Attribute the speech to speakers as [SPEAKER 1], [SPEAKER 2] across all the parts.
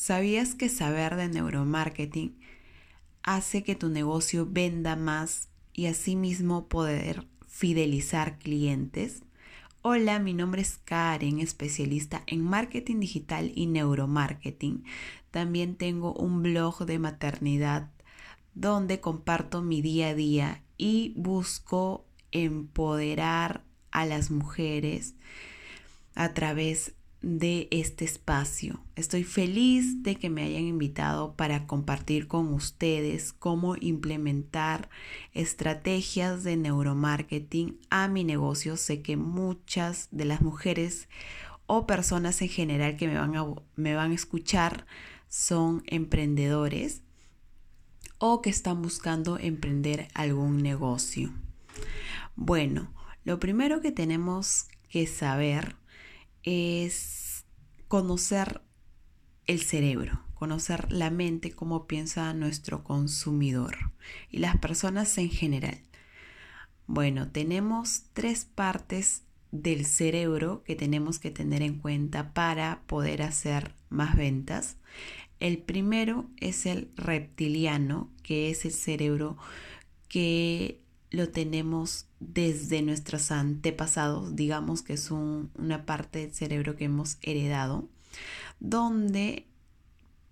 [SPEAKER 1] ¿sabías que saber de neuromarketing hace que tu negocio venda más y asimismo poder fidelizar clientes? Hola, mi nombre es Karen, especialista en marketing digital y neuromarketing. También tengo un blog de maternidad donde comparto mi día a día y busco empoderar a las mujeres a través de este espacio. Estoy feliz de que me hayan invitado para compartir con ustedes cómo implementar estrategias de neuromarketing a mi negocio. Sé que muchas de las mujeres o personas en general que me van a, me van a escuchar son emprendedores o que están buscando emprender algún negocio. Bueno, lo primero que tenemos que saber es conocer el cerebro, conocer la mente, cómo piensa nuestro consumidor y las personas en general. Bueno, tenemos tres partes del cerebro que tenemos que tener en cuenta para poder hacer más ventas. El primero es el reptiliano, que es el cerebro que lo tenemos desde nuestros antepasados, digamos que es una parte del cerebro que hemos heredado, donde,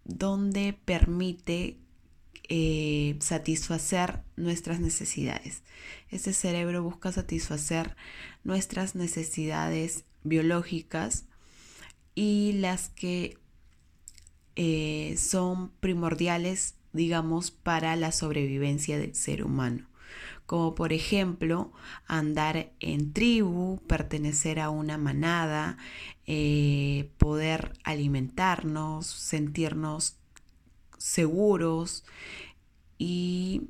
[SPEAKER 1] donde permite eh, satisfacer nuestras necesidades. Ese cerebro busca satisfacer nuestras necesidades biológicas y las que eh, son primordiales, digamos, para la sobrevivencia del ser humano como por ejemplo andar en tribu, pertenecer a una manada, eh, poder alimentarnos, sentirnos seguros y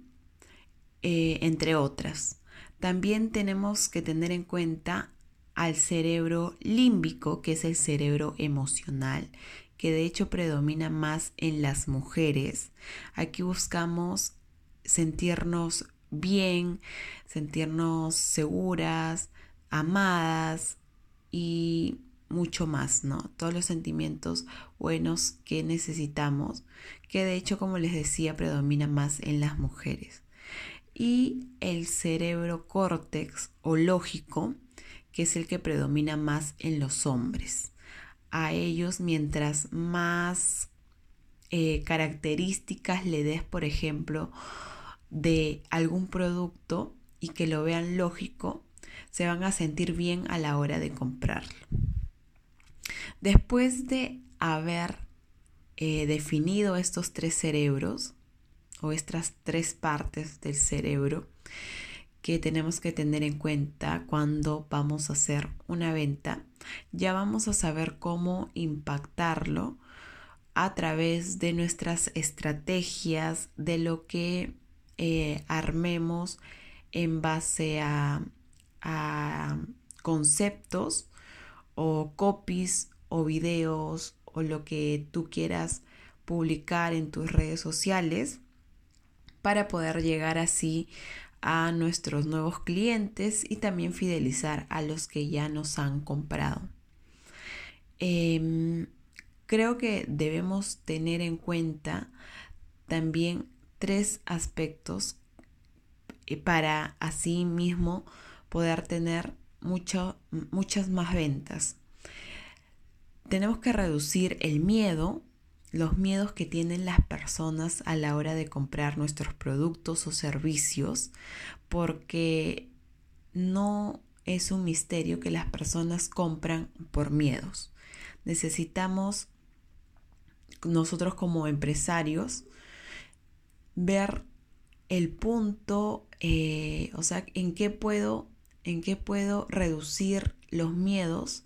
[SPEAKER 1] eh, entre otras. También tenemos que tener en cuenta al cerebro límbico, que es el cerebro emocional, que de hecho predomina más en las mujeres. Aquí buscamos sentirnos bien, sentirnos seguras, amadas y mucho más, ¿no? Todos los sentimientos buenos que necesitamos, que de hecho, como les decía, predomina más en las mujeres. Y el cerebro córtex o lógico, que es el que predomina más en los hombres. A ellos, mientras más eh, características le des, por ejemplo, de algún producto y que lo vean lógico, se van a sentir bien a la hora de comprarlo. Después de haber eh, definido estos tres cerebros o estas tres partes del cerebro que tenemos que tener en cuenta cuando vamos a hacer una venta, ya vamos a saber cómo impactarlo a través de nuestras estrategias, de lo que eh, armemos en base a, conceptos o copies o videos o lo que tú quieras publicar en tus redes sociales para poder llegar así a nuestros nuevos clientes y también fidelizar a los que ya nos han comprado. Em, creo que debemos tener en cuenta también tres aspectos eh, para así mismo poder tener muchas más ventas. Tenemos que reducir el miedo, los miedos que tienen las personas a la hora de comprar nuestros productos o servicios, porque no es un misterio que las personas compran por miedos. Necesitamos nosotros como empresarios ver el punto, eh, o sea, en qué puedo, en qué puedo reducir los miedos.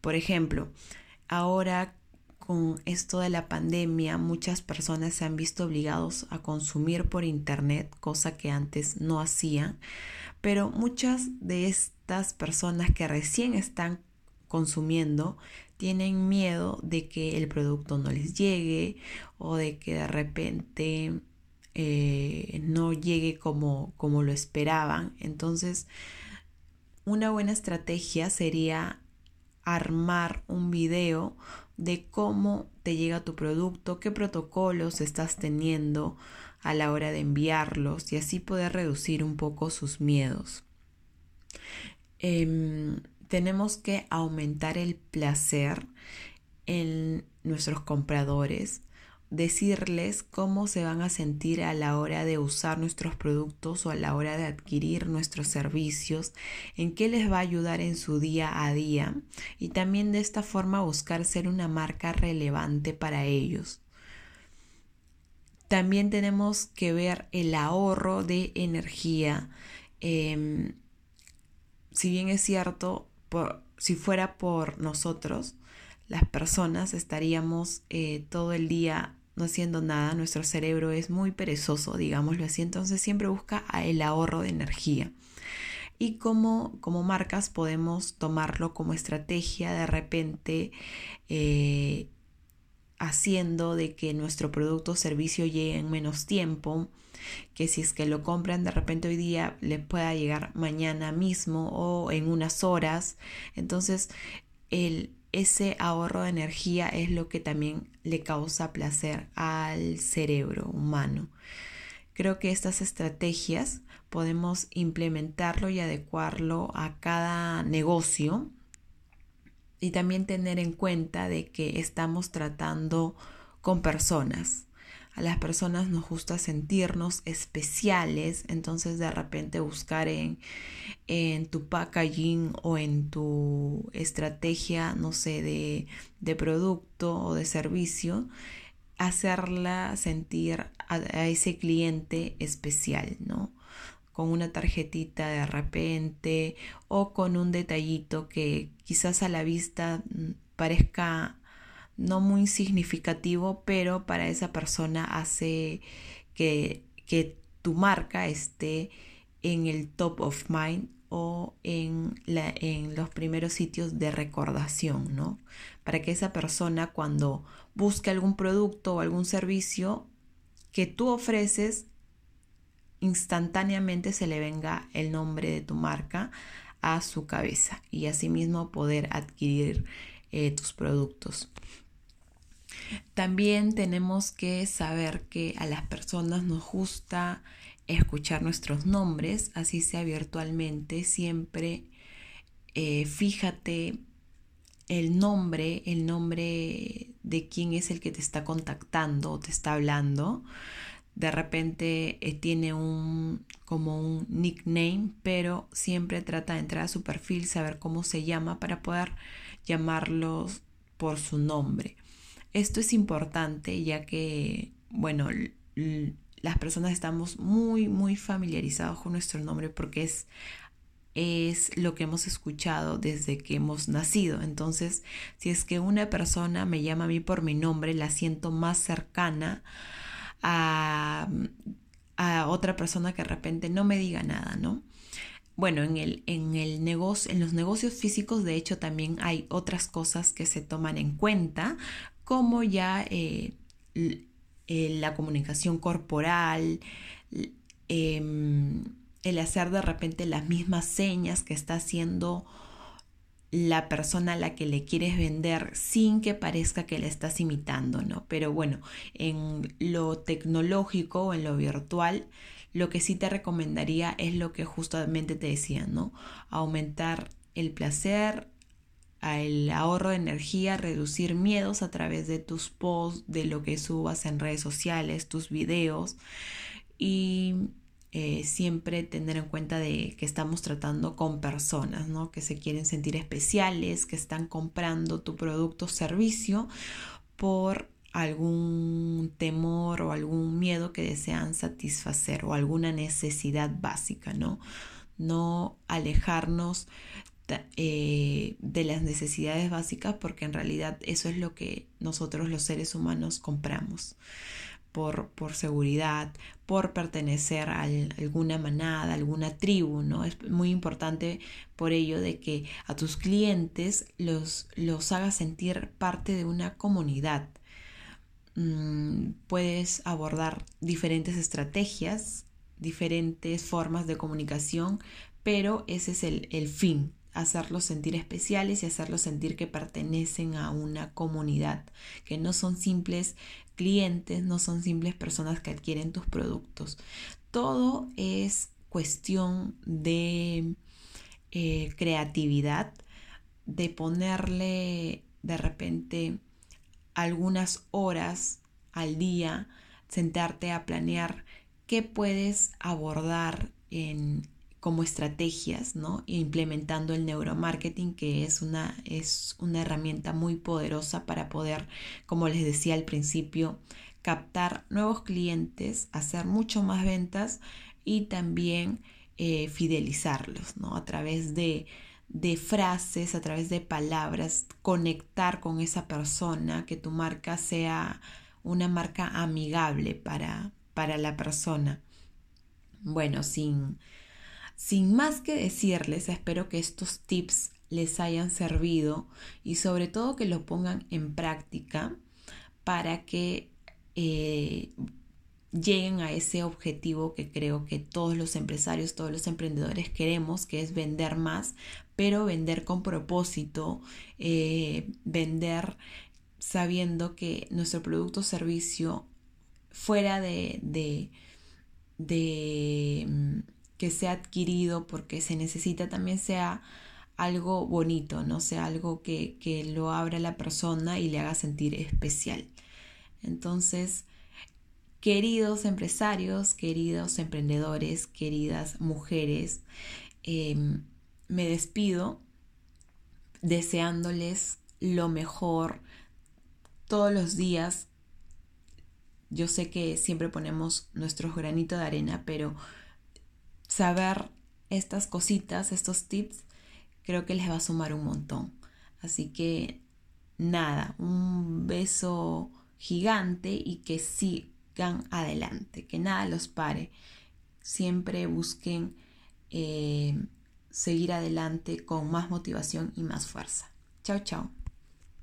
[SPEAKER 1] Por ejemplo, ahora con esto de la pandemia, muchas personas se han visto obligados a consumir por internet, cosa que antes no hacían, pero muchas de estas personas que recién están consumiendo tienen miedo de que el producto no les llegue o de que de repente eh, no llegue como, como lo esperaban. Entonces, una buena estrategia sería armar un video de cómo te llega tu producto, qué protocolos estás teniendo a la hora de enviarlos y así poder reducir un poco sus miedos. Em, tenemos que aumentar el placer en nuestros compradores decirles cómo se van a sentir a la hora de usar nuestros productos o a la hora de adquirir nuestros servicios, en qué les va a ayudar en su día a día y también de esta forma buscar ser una marca relevante para ellos. También tenemos que ver el ahorro de energía. Em, si bien es cierto, por, si fuera por nosotros, las personas estaríamos eh, todo el día no haciendo nada, nuestro cerebro es muy perezoso, digámoslo así, entonces siempre busca el ahorro de energía. Y como, como marcas podemos tomarlo como estrategia de repente eh, haciendo de que nuestro producto o servicio llegue en menos tiempo, que si es que lo compran de repente hoy día les pueda llegar mañana mismo o en unas horas. Entonces el, ese ahorro de energía es lo que también le causa placer al cerebro humano. Creo que estas estrategias podemos implementarlo y adecuarlo a cada negocio y también tener en cuenta de que estamos tratando con personas a las personas nos gusta sentirnos especiales, entonces de repente buscar en, en tu packaging o en tu estrategia, no sé, de, de producto o de servicio, hacerla sentir a, a ese cliente especial, ¿no? con una tarjetita de repente o con un detallito que quizás a la vista mm, parezca no muy significativo, pero para esa persona hace que, que tu marca esté en el top of mind o en, la, en los primeros sitios de recordación, ¿no? Para que esa persona cuando busque algún producto o algún servicio que tú ofreces, instantáneamente se le venga el nombre de tu marca a su cabeza y asimismo poder adquirir eh, tus productos. También tenemos que saber que a las personas nos gusta escuchar nuestros nombres, así sea virtualmente, siempre eh, fíjate el nombre, el nombre de quién es el que te está contactando o te está hablando. De repente eh, tiene un como un nickname, pero siempre trata de entrar a su perfil, saber cómo se llama para poder llamarlos por su nombre. Esto es importante ya que, bueno, las personas estamos muy, muy familiarizados con nuestro nombre porque es, es lo que hemos escuchado desde que hemos nacido. Entonces, si es que una persona me llama a mí por mi nombre, la siento más cercana a, a otra persona que de repente no me diga nada, ¿no? Bueno, en, el, en, el negocio, en los negocios físicos, de hecho, también hay otras cosas que se toman en cuenta, como ya eh, eh, la comunicación corporal, em, el hacer de repente las mismas señas que está haciendo la persona a la que le quieres vender sin que parezca que le estás imitando, ¿no? Pero bueno, en lo tecnológico o en lo virtual, lo que sí te recomendaría es lo que justamente te decía, ¿no? Aumentar el placer, el ahorro de energía, reducir miedos a través de tus posts, de lo que subas en redes sociales, tus videos y eh, siempre tener en cuenta de que estamos tratando con personas, ¿no? Que se quieren sentir especiales, que están comprando tu producto o servicio por algún temor o algún miedo que desean satisfacer o alguna necesidad básica, ¿no? No alejarnos eh, de las necesidades básicas porque en realidad eso es lo que nosotros los seres humanos compramos por, por seguridad, por pertenecer a alguna manada, alguna tribu, ¿no? Es muy importante por ello de que a tus clientes los, los hagas sentir parte de una comunidad. Mm, puedes abordar diferentes estrategias, diferentes formas de comunicación, pero ese es el, el fin hacerlos sentir especiales y hacerlos sentir que pertenecen a una comunidad, que no son simples clientes, no son simples personas que adquieren tus productos. Todo es cuestión de eh, creatividad, de ponerle de repente algunas horas al día, sentarte a planear qué puedes abordar en, como estrategias, ¿no? Implementando el neuromarketing, que es una, es una herramienta muy poderosa para poder, como les decía al principio, captar nuevos clientes, hacer mucho más ventas y también eh, fidelizarlos, ¿no? A través de, de frases, a través de palabras, conectar con esa persona, que tu marca sea una marca amigable para, para la persona. Bueno, sin, sin más que decirles, espero que estos tips les hayan servido y sobre todo que lo pongan en práctica para que eh, lleguen a ese objetivo que creo que todos los empresarios, todos los emprendedores queremos, que es vender más, pero vender con propósito, eh, vender sabiendo que nuestro producto o servicio fuera de, de, mm, que sea adquirido porque se necesita también sea algo bonito, no sea algo que, que lo abra la persona y le haga sentir especial. Entonces, queridos empresarios, queridos emprendedores, queridas mujeres, em, me despido deseándoles lo mejor todos los días. Yo sé que siempre ponemos nuestros granitos de arena, pero saber estas cositas, estos tips, creo que les va a sumar un montón. Así que nada, un beso gigante y que sigan adelante, que nada los pare. Siempre busquen eh, seguir adelante con más motivación y más fuerza. Chao, chao.